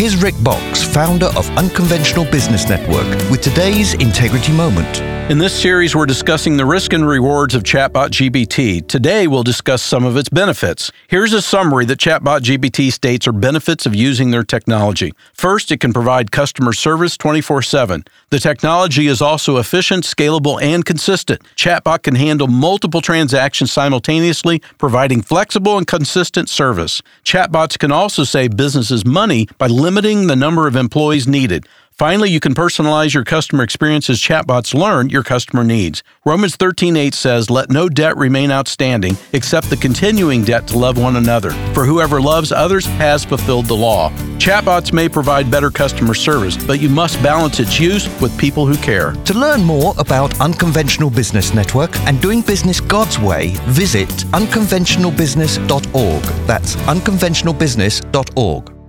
Here's Rick Boxx, founder of Unconventional Business Network, with today's Integrity Moment. In this series, we're discussing the risk and rewards of Chatbot GPT. Today, we'll discuss some of its benefits. Here's a summary that Chatbot GPT states are benefits of using their technology. First, it can provide customer service 24 7. The technology is also efficient, scalable, and consistent. Chatbot can handle multiple transactions simultaneously, providing flexible and consistent service. Chatbots can also save businesses money by limiting the number of employees needed. Finally, you can personalize your customer experience as chatbots learn your customer needs. Romans 13:8 says, "Let no debt remain outstanding except the continuing debt to love one another. For whoever loves others has fulfilled the law." Chatbots may provide better customer service, but you must balance its use with people who care. To learn more about Unconventional Business Network and doing business God's way, visit unconventionalbusiness.org. That's unconventionalbusiness.org.